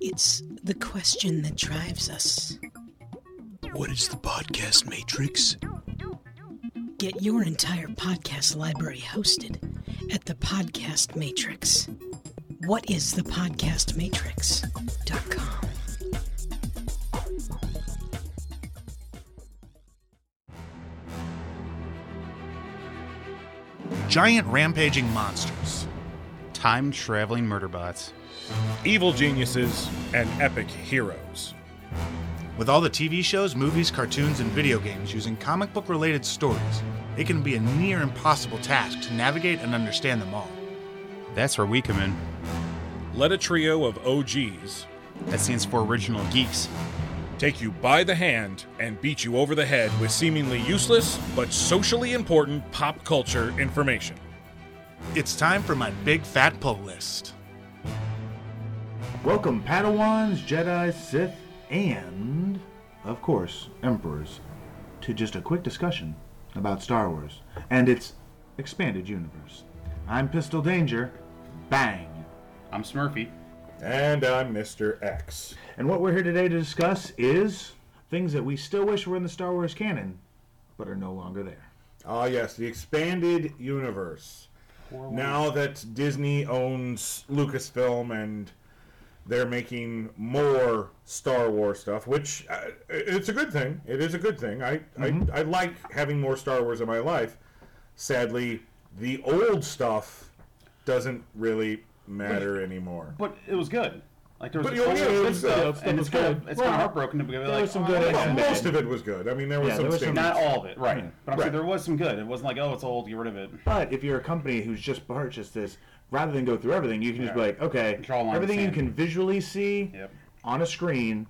It's the question that drives us. What is the podcast matrix? Get your entire podcast library hosted at the Podcast Matrix. What is the Podcast Matrix.com? Giant rampaging monsters. Time traveling murder bots. evil geniuses, and epic heroes. With all the TV shows, movies, cartoons, and video games using comic book related stories, it can be a near impossible task to navigate and understand them all. That's where we come in. Let a trio of OGs That stands for Original Geeks. take you by the hand and beat you over the head with seemingly useless but socially important pop culture information. It's time for my big fat pull list. Welcome, Padawans, Jedi, Sith, and, of course, Emperors, to just a quick discussion about Star Wars and its expanded universe. I'm Pistol Danger. Bang! I'm Smurfy. And I'm Mr. X. And what we're here today to discuss is things that we still wish were in the Star Wars canon, but are no longer there. Ah, yes, the expanded universe. Now that Disney owns Lucasfilm and they're making more Star Wars stuff, which uh, it's a good thing. It is a good thing. I, I I like having more Star Wars in my life. Sadly, the old stuff doesn't really matter anymore. But it was good. Like there was, But a yeah, ton yeah, of it good was stuff, good. and it's was kind good. of it's Well, kind of heartbroken to be there like, was some oh, good I and like bad. Most of it was good. I mean, there was Yeah, some there was some stingers. Not all of it, right? Yeah. But I'm Right. saying there was some good. It wasn't like, oh, it's old, get rid of it. But if you're a company who's just purchased this, rather than go through everything, you can just be Yeah. like, okay, Draw a line in the everything you sand. can visually see Yep. on a screen,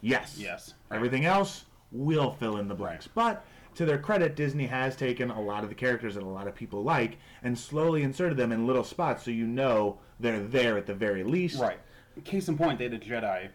yes. Yes. Right. Everything else will fill in the blanks. But to their credit, Disney has taken a lot of the characters that a lot of people like and slowly inserted them in little spots so you know they're there at the very least. Right. Case in point, they had a Jedi,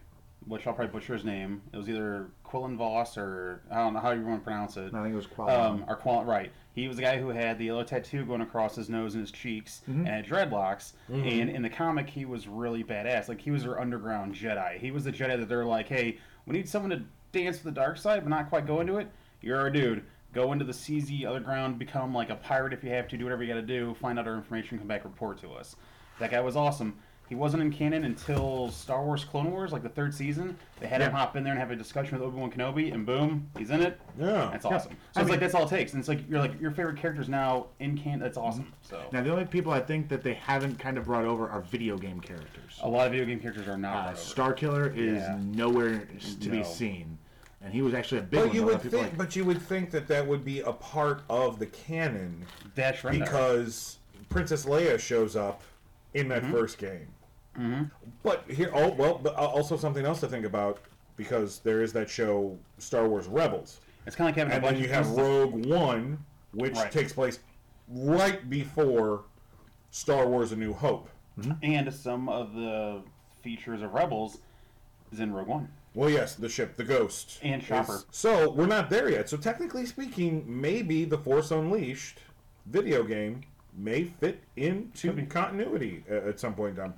which I'll probably butcher his name. It was either Quinlan Vos or I don't know how you want to pronounce it. I think it was Qual. Um, or Qual, right. He was the guy who had the yellow tattoo going across his nose and his cheeks Mm-hmm. and had dreadlocks. And in the comic, he was really badass. Like, he was their underground Jedi. He was the Jedi that they're like, hey, we need someone to dance to the dark side, but not quite go into it. You're our dude. Go into the CZ underground, become like a pirate if you have to, do whatever you got to do, find out our information, come back, report to us. That guy was awesome. He wasn't in canon until Star Wars Clone Wars, like the third season. They had him hop in there and have a discussion with Obi Wan Kenobi, and boom, he's in it. Yeah. That's awesome. So I it's mean- like that's all it takes, and it's like you're like your favorite characters now in canon. That's awesome. So Now, the only people I think that they haven't kind of brought over are video game characters. a lot of video game characters are not. Uh. Star Killer is Yeah. nowhere to be seen. And he was actually a big But one. you would think, like- but you would think that that would be a part of the canon Dash Rendar. because Princess Leia shows up in that mm-hmm. first game. Mm-hmm. But here, oh well, but uh, also something else to think about because there is that show Star Wars Rebels, it's kind of like having a and bunch then you have Rogue One, which Right. takes place right before Star Wars: A New Hope. Mm-hmm. and some of the features of Rebels is in Rogue One. Well, yes, the ship, the Ghost, And is- Chopper. So we're not there yet. So technically speaking, maybe the Force Unleashed video game may fit into continuity a- at some point in time.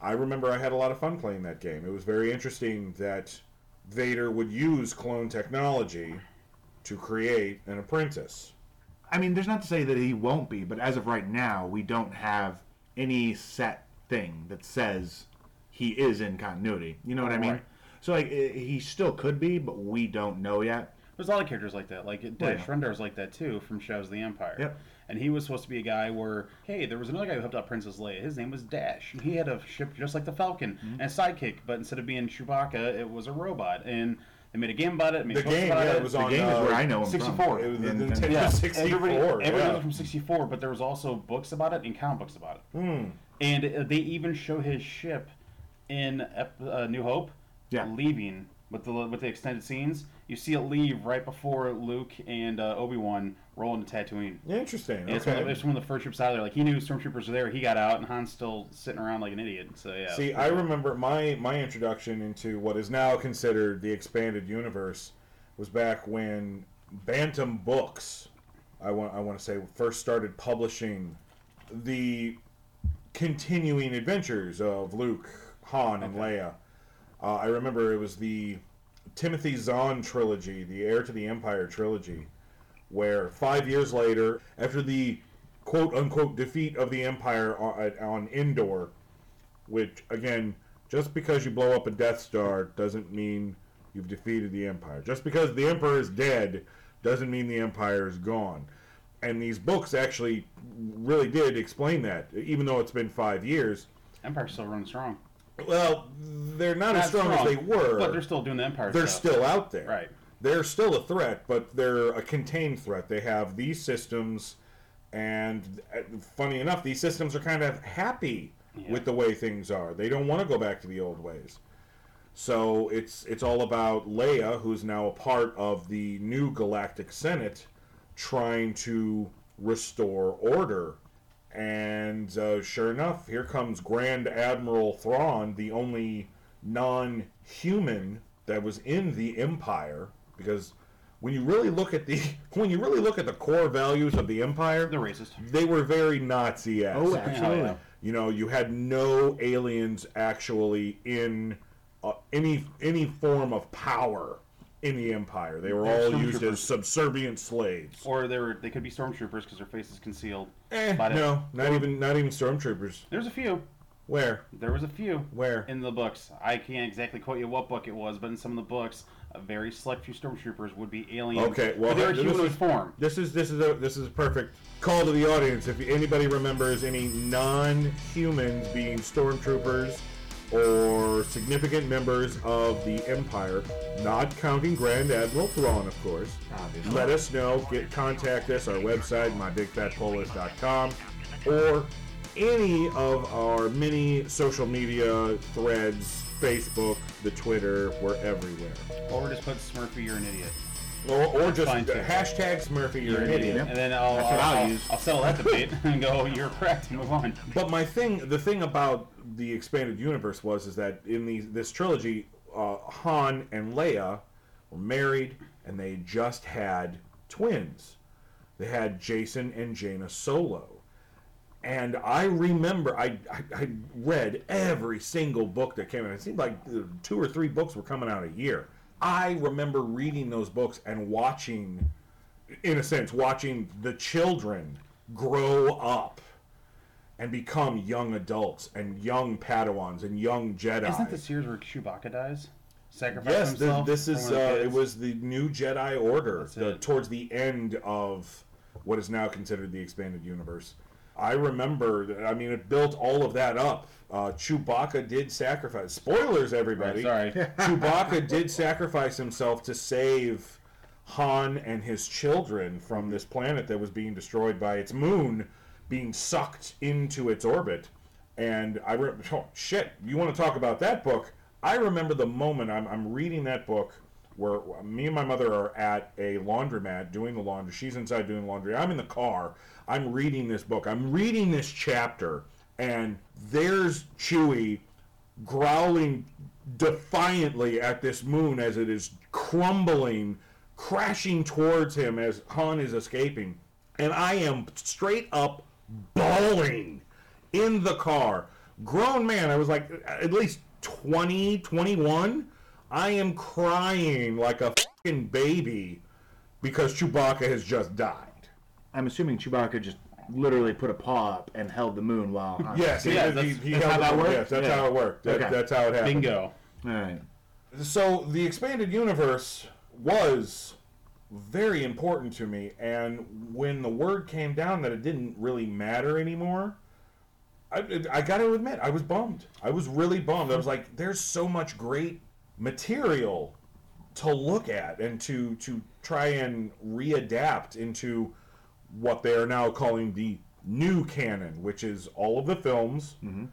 I remember I had a lot of fun playing that game. It was very interesting that Vader would use clone technology to create an apprentice. I mean, there's not to say that he won't be, but as of right now, we don't have any set thing that says he is in continuity. You know what I mean? Right. So like, eh, he still could be, but we don't know yet. There's a lot of characters like that. Like Dash yeah. Rendar's like that too from Shadows of the Empire. Yep. And he was supposed to be a guy where, hey, there was another guy who helped out Princess Leia. His name was Dash. And he had a ship just like the Falcon Mm-hmm. and a sidekick, but instead of being Chewbacca, it was a robot. And they made a game about it. Made The game, about yeah, it. it was The on game is uh, where I know him 64. from. It was the And- and- Nintendo Yeah, 64. everybody, everybody yeah. knows it from 64, but there was also books about it and comic books about it. Hmm. And uh, they even show his ship in Ep- uh, New Hope Yeah. leaving with the with the extended scenes. You see it leave right before Luke and uh, Obi Wan roll into Tatooine. Interesting. And It's, one of, it's one of the first ships out of there. Like he knew stormtroopers were there. He got out, and Han's still sitting around like an idiot. So yeah. See, I remember my my introduction into what is now considered the expanded universe was back when Bantam Books, I want I want to say, first started publishing the continuing adventures of Luke, Han, and Leia. Uh, I remember it was the Timothy Zahn trilogy, the Heir to the Empire trilogy, where five years later, after the quote unquote defeat of the Empire on, uh, on Endor, which again, just because you blow up a Death Star doesn't mean you've defeated the Empire. Just because the Emperor is dead doesn't mean the Empire is gone. And these books actually really did explain that, even though it's been five years. Empire still running strong. Well, they're not, as Not strong, as they were. but they're still doing the Empire. they're stuff. still out there. Right. They're still a threat, but they're a contained threat. They have these systems, and uh, funny enough, these systems are kind of happy with the way things are. They don't want to go back to the old ways. So it's it's all about Leia, who's now a part of the new Galactic Senate, trying to restore order. And uh, sure enough, here comes Grand Admiral Thrawn, the only non-human that was in the Empire. Because when you really look at the when you really look at the core values of the Empire, They're racist. they were very Nazi-esque. Oh, absolutely. yeah. You know, you had no aliens actually in uh, any any form of power in the Empire. They were all used as subservient slaves. Or they were they could be stormtroopers because their face is concealed. Eh, by the- no, not even not even stormtroopers. There's a few. Where? There was a few. Where? In the books. I can't exactly quote you what book it was, but in some of the books, a very select few stormtroopers would be aliens. Okay, well, but they were this humanoid is- form. This is this is a this is a perfect call to the audience. If anybody remembers any non-humans being stormtroopers or significant members of the Empire, not counting Grand Admiral Thrawn, of course, Obviously. let us know. Get contact us. Our website, mybigfatpulllist.com, or any of our many social media threads, Facebook, the Twitter, we're everywhere. Or just put Smurfy, you're an idiot. Or, or just fine, too. hashtag Smurfy, you're, You're an idiot. And then I'll, That's I'll, I'll I'll, use. I'll settle that debate and go, you're correct, and move on. But my thing, the thing about the expanded universe was, is that in the, this trilogy, uh, Han and Leia were married, and they just had twins. They had Jacen and Jaina Solo. And I remember, I, I, I read every single book that came out. It seemed like two or three books were coming out a year. I remember reading those books and watching, in a sense, watching the children grow up and become young adults and young Padawans and young Jedi. Isn't this year's where Chewbacca dies? Sacrifice yes, this, himself? this for is one of the uh, it was the new Jedi Order the, towards the end of what is now considered the expanded universe. I remember, I mean, it built all of that up. Uh, Chewbacca did sacrifice. Spoilers, everybody. Right, sorry. Chewbacca did sacrifice himself to save Han and his children from this planet that was being destroyed by its moon being sucked into its orbit. And I re- oh, shit, you want to talk about that book? I remember the moment I'm, I'm reading that book where me and my mother are at a laundromat doing the laundry. She's inside doing laundry. I'm in the car. I'm reading this book. I'm reading this chapter, and there's Chewie growling defiantly at this moon as it is crumbling, crashing towards him as Han is escaping. And I am straight up bawling in the car. Grown man, I was like at least 20, 21. I am crying like a fucking baby because Chewbacca has just died. I'm assuming Chewbacca just literally put a paw up and held the moon while. Han- Yes, he, Yeah, he, that's- he that's held how that it- worked? Yes, that's Yeah. how it worked. That, Okay. That's how it happened. Bingo. All right. So the expanded universe was very important to me, and when the word came down that it didn't really matter anymore, I, I got to admit I was bummed. I was really bummed. I was like, "There's so much great material to look at and to to try and readapt into what they are now calling the new canon, which is all of the films, mm-hmm.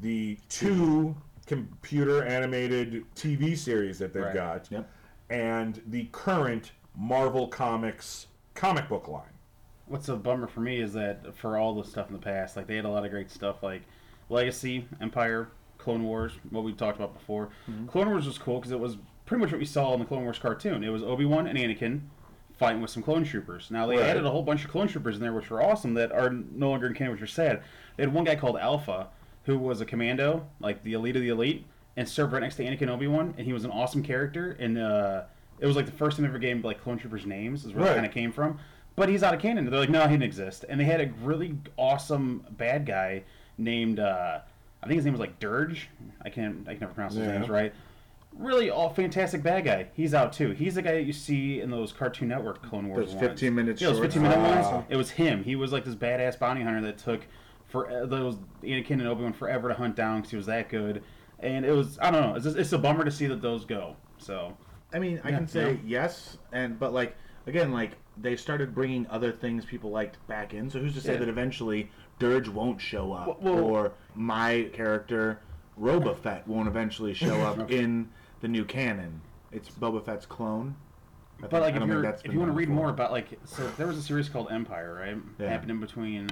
the two computer animated TV series that they've Right. got, Yep. and the current Marvel Comics comic book line. What's a bummer for me is that for all the stuff in the past, like they had a lot of great stuff like Legacy, Empire, Clone Wars, what we've talked about before. Mm-hmm. Clone Wars was cool because it was pretty much what we saw in the Clone Wars cartoon. It was Obi Wan and Anakin fighting with some clone troopers. Now they Right. added a whole bunch of clone troopers in there, which were awesome. That are no longer in canon, which are sad. They had one guy called Alpha, who was a commando, like the elite of the elite, and served right next to Anakin Obi Wan, and he was an awesome character. And uh, it was like the first time they ever gave like clone troopers names, is where Right. it kind of came from. But he's out of canon. They're like, no, he didn't exist. And they had a really awesome bad guy named, uh, I think his name was like Durge. I can't, I can never pronounce his Yeah. names right. Really, all fantastic bad guy. He's out too. He's the guy that you see in those Cartoon Network Clone Wars. Those 15 minute Yeah, those 15 minute Ah. ones. It was him. He was like this badass bounty hunter that took for those Anakin and Obi Wan forever to hunt down because he was that good. And it was, I don't know. It's, just, it's a bummer to see that those go. So I mean, I Yeah, can say yeah. yes, and but like again, like they started bringing other things people liked back in. So who's to say Yeah. that eventually Durge won't show up, Well- well- or my character Boba Fett won't eventually show up in the new canon? It's Boba Fett's clone. I think- But like, I if you're that's if you want to read before. more about like, so there was a series called Empire, right? Yeah. Happened in between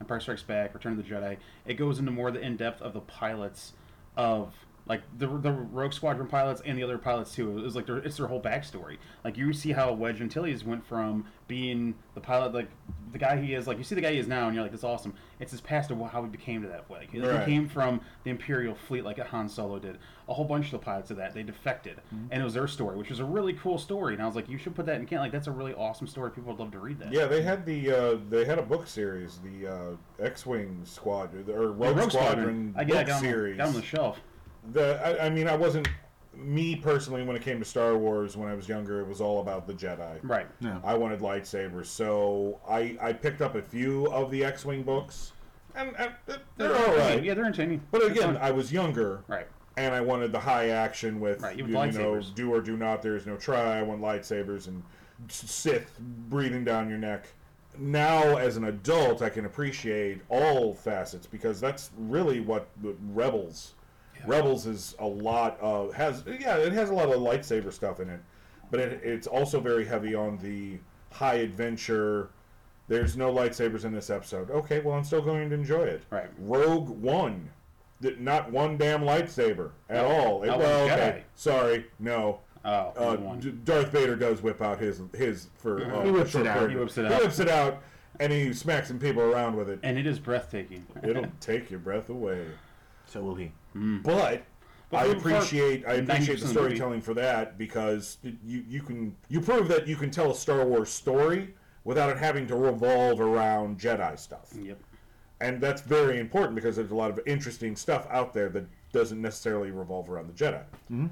Empire Strikes Back, Return of the Jedi. It goes into more the in depth of the pilots of like the the Rogue Squadron pilots and the other pilots too. It was like their, it's their whole backstory. Like you see how Wedge Antilles went from being the pilot, like the guy he is, like you see the guy he is now, and you're like, that's awesome. It's his past of how he became to that way. Like, Right. He came from the Imperial fleet, like Han Solo did. A whole bunch of the pilots of that they defected, Mm-hmm. and it was their story, which was a really cool story. And I was like, you should put that in canon. Like that's a really awesome story. People would love to read that. Yeah, they had the uh, they had a book series, the uh, X-wing Squadron or Yeah, Rogue, Squadron, I, book I got series. got 'em on the shelf. The I, I mean, I wasn't me personally when it came to Star Wars when I was younger. It was all about the Jedi. Right. Yeah. I wanted lightsabers, so I I picked up a few of the X-wing books, um, uh, uh, and, and they're all right. Yeah, they're entertaining. But again. I was younger, right. and I wanted the high action with Right, you you, know do or do not. There's no try. I want lightsabers and Sith breathing down your neck. Now, as an adult, I can appreciate all facets because that's really what the Rebels. Rebels is a lot of has yeah it has a lot of lightsaber stuff in it, but it, it's also very heavy on the high adventure. There's no lightsabers in this episode. Okay, well I'm still going to enjoy it. Right. Rogue One, not one damn lightsaber at all. It, well, okay, sorry, no. Oh, Uh, one. D- Darth Vader does whip out his his for uh, He whips it out. period. He whips it He whips it out, and he smacks some people around with it. and it is breathtaking. It'll take your breath away. So will he? But, I appreciate I appreciate the the storytelling for that because you you can you prove that you can tell a Star Wars story without it having to revolve around Jedi stuff. Yep. And that's very important because there's a lot of interesting stuff out there that doesn't necessarily revolve around the Jedi. Mm-hmm.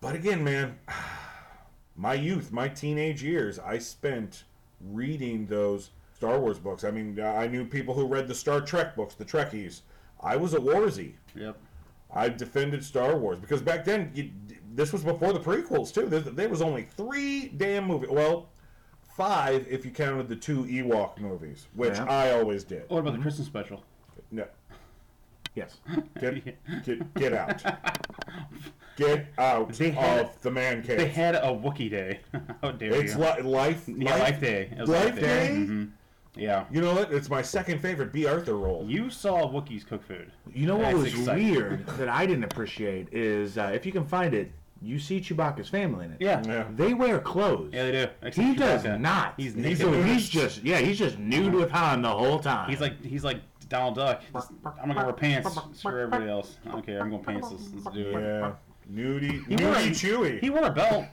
But again, man, my youth, my teenage years, I spent reading those Star Wars books. I mean, I knew people who read the Star Trek books, the Trekkies. I was a Warzy. Yep. I defended Star Wars because back then you, this was before the prequels too. There, there was only three damn movies. Well, five if you counted the two Ewok movies, which Yeah. I always did. What about the Christmas special? No, Yes. get get get out, get out They had- of the man cave. They had a Wookiee day. How dare it's you? li- life, yeah, Life Day. It was Life Day? Mhm. Yeah. You know what? It's my second favorite Bea Arthur role. You saw Wookiees cook food. You know what That's was exciting. weird that I didn't appreciate is uh, if you can find it, you see Chewbacca's family in it. Yeah. Yeah. They wear clothes. Yeah, they do. Except He does Chewbacca. not. He's he's, naked. so he's just yeah, he's just nude with Han the whole time. He's like he's like Donald Duck. Just, I'm gonna wear pants. Screw everybody else. Okay, I'm going pantsless. Let's do it. Yeah, nudie, He wore, nudie, a, chewy. he wore a belt.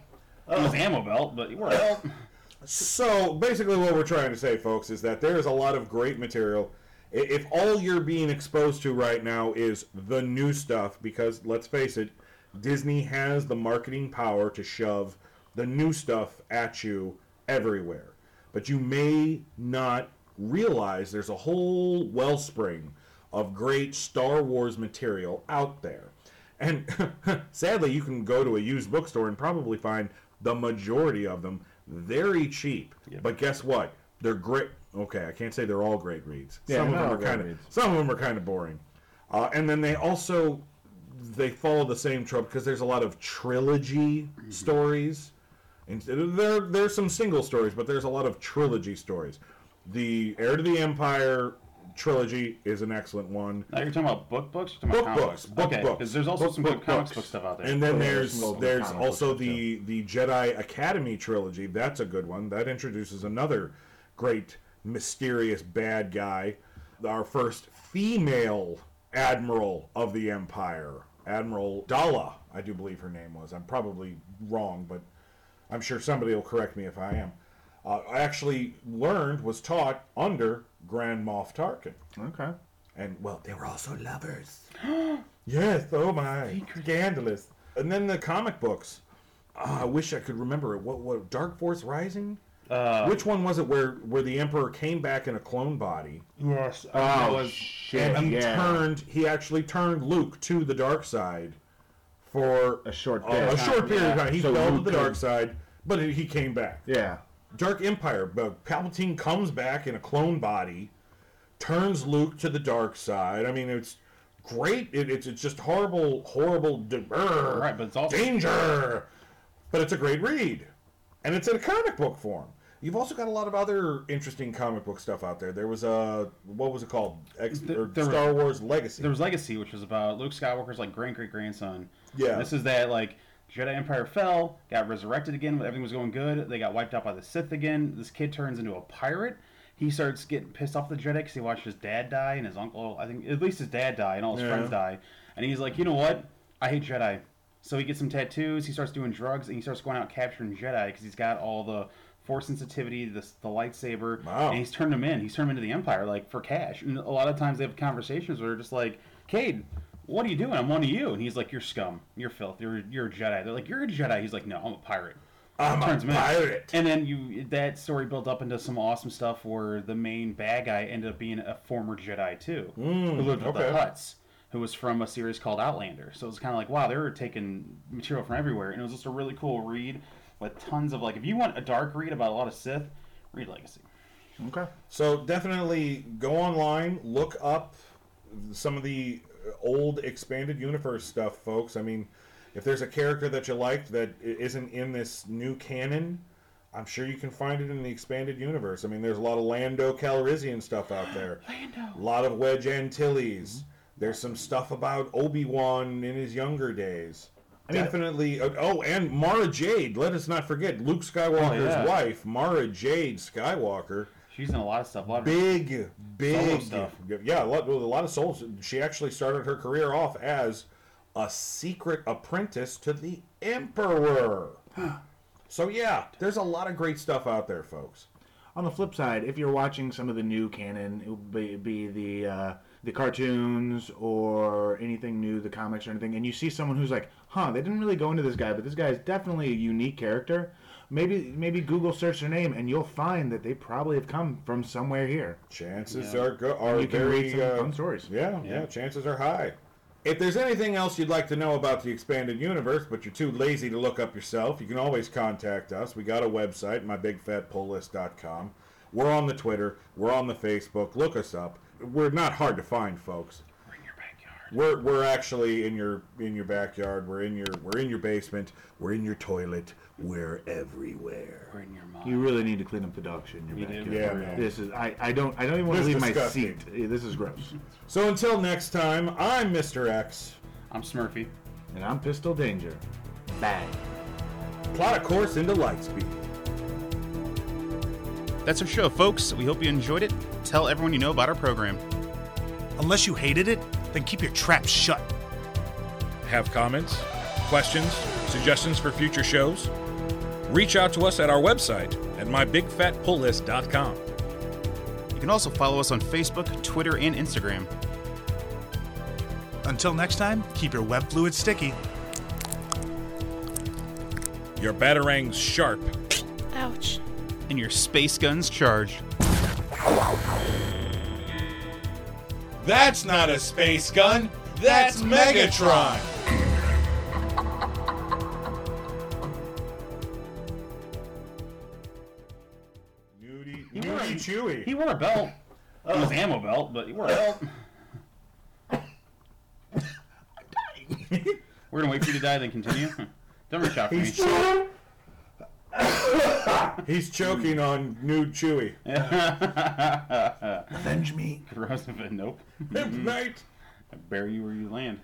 It was ammo belt, but he wore a belt. So basically, what we're trying to say, folks, is that there is a lot of great material. If all you're being exposed to right now is the new stuff, because let's face it, Disney has the marketing power to shove the new stuff at you everywhere. But you may not realize there's a whole wellspring of great Star Wars material out there. And sadly, you can go to a used bookstore and probably find the majority of them very cheap. But guess what? They're great. Okay, I can't say they're all great reads. Yeah, some of them are kind of some of them are kind of boring. Uh, and then they also they follow the same trope because there's a lot of trilogy stories. And there there's some single stories, but there's a lot of trilogy stories. The Heir to the Empire trilogy is an excellent one. Now you're talking about book books. You're talking Book about comic books, book okay, books. because there's also Book- some book good comics book stuff out there. And then yeah, there's there's also books, the the Jedi Academy trilogy. That's a good one. That introduces another great mysterious bad guy. Our first female admiral of the Empire, Admiral Daala, I do believe her name was. I'm probably wrong, but I'm sure somebody will correct me if I am. Uh, I actually learned was taught under Grand Moff Tarkin. Okay. And well, they were also lovers. yes, oh my, scandalous. And then the comic books. Ah, I wish I could remember it. What? What? Dark Force Rising. Uh, Which one was it? Where where the Emperor came back in a clone body yes. Oh, shit. and he yeah. turned. He actually turned Luke to the dark side for A short a, bit. a short period of time. He So fell to Luke the could- dark side, but he came back. Yeah. Dark Empire, but Palpatine comes back in a clone body, turns Luke to the dark side. I mean, it's great. It, it's it's just horrible, horrible, d- brr, Right, but it's also- danger. But it's a great read, and it's in a comic book form. You've also got a lot of other interesting comic book stuff out there. There was a what was it called? X, There- there was- Star Wars Legacy. There was Legacy, which was about Luke Skywalker's like great great grandson. Yeah. This is that like Jedi Empire fell, got resurrected again. Everything was going good. They got wiped out by the Sith again. This kid turns into a pirate. He starts getting pissed off the Jedi because he watched his dad die and his uncle. I think at least his dad die and all his Yeah. friends die. And he's like, you know what? I hate Jedi. So he gets some tattoos. He starts doing drugs and he starts going out capturing Jedi because he's got all the force sensitivity, the, the lightsaber, Wow. and he's turned them in. He's turned them into the Empire like for cash. And a lot of times they have conversations where they're just like, Cade, what are you doing? I'm one of you. And he's like, You're scum. You're filth. You're you're a Jedi. They're like, You're a Jedi. He's like, No, I'm a pirate. I'm a him in. pirate. And then you that story built up into some awesome stuff where the main bad guy ended up being a former Jedi too, who mm, lived with okay. the Hutts, who was from a series called Outlander. So it was kind of like, wow, they were taking material from everywhere, and it was just a really cool read with tons of like, if you want a dark read about a lot of Sith, read Legacy. Okay. So definitely go online, look up some of the old expanded universe stuff, folks. I mean, if there's a character that you liked that i- isn't in this new canon, I'm sure you can find it in the expanded universe. I mean, there's a lot of Lando Calrissian stuff out there. Lando. A lot of Wedge Antilles. There's some stuff about Obi Wan in his younger days. Definitely. oh, Oh, and Mara Jade. Let us not forget Luke Skywalker's oh, yeah. wife, Mara Jade Skywalker She's in a lot of stuff. A lot of big, big stuff. Yeah, a lot, a lot of souls. She actually started her career off as a secret apprentice to the Emperor. so yeah, there's a lot of great stuff out there, folks. On the flip side, if you're watching some of the new canon, it would be, be the uh, the cartoons or anything new, the comics or anything, and you see someone who's like, "Huh, they didn't really go into this guy, but this guy is definitely a unique character." Maybe maybe Google search their name, and you'll find that they probably have come from somewhere here. Chances Yeah. are go- are You can very read some uh, fun stories. Yeah, yeah, Yeah. chances are high. If there's anything else you'd like to know about the expanded universe, but you're too lazy to look up yourself, you can always contact us. We got a website, mybigfatpulllist.com. We're on the Twitter. We're on the Facebook. Look us up. We're not hard to find, folks. We're in your backyard. We're, we're actually in your in your backyard. We're in your we're in your basement. We're in your toilet. We're everywhere. We're in your mind. You really need to clean up the dog shit in your You do. backyard. Yeah, man. This is I, I don't I don't even want This to is leave my seat. Eh, This is gross. So until next time, I'm Mr. X. I'm Smurfy. And I'm Pistol Danger. Bang. Plot a course into Lightspeed. That's our show, folks. We hope you enjoyed it. Tell everyone you know about our program. Unless you hated it, then keep your trap shut. Have comments, questions, suggestions for future shows? Reach out to us at our website at mybigfatpulllist.com. You can also follow us on Facebook, Twitter, and Instagram. Until next time, keep your web fluid sticky. Your batarangs sharp. Ouch. And your space guns charged. That's not a space gun. That's Megatron. Nudie, He nudie wore- chewy. He wore a belt. It was ammo belt, but he wore a belt. Dying. We're gonna wait for you to die, then continue. Don't reach out for me. He's choking on nude Chewy. Avenge me. Roosevelt, nope. Night. I bury you where you land.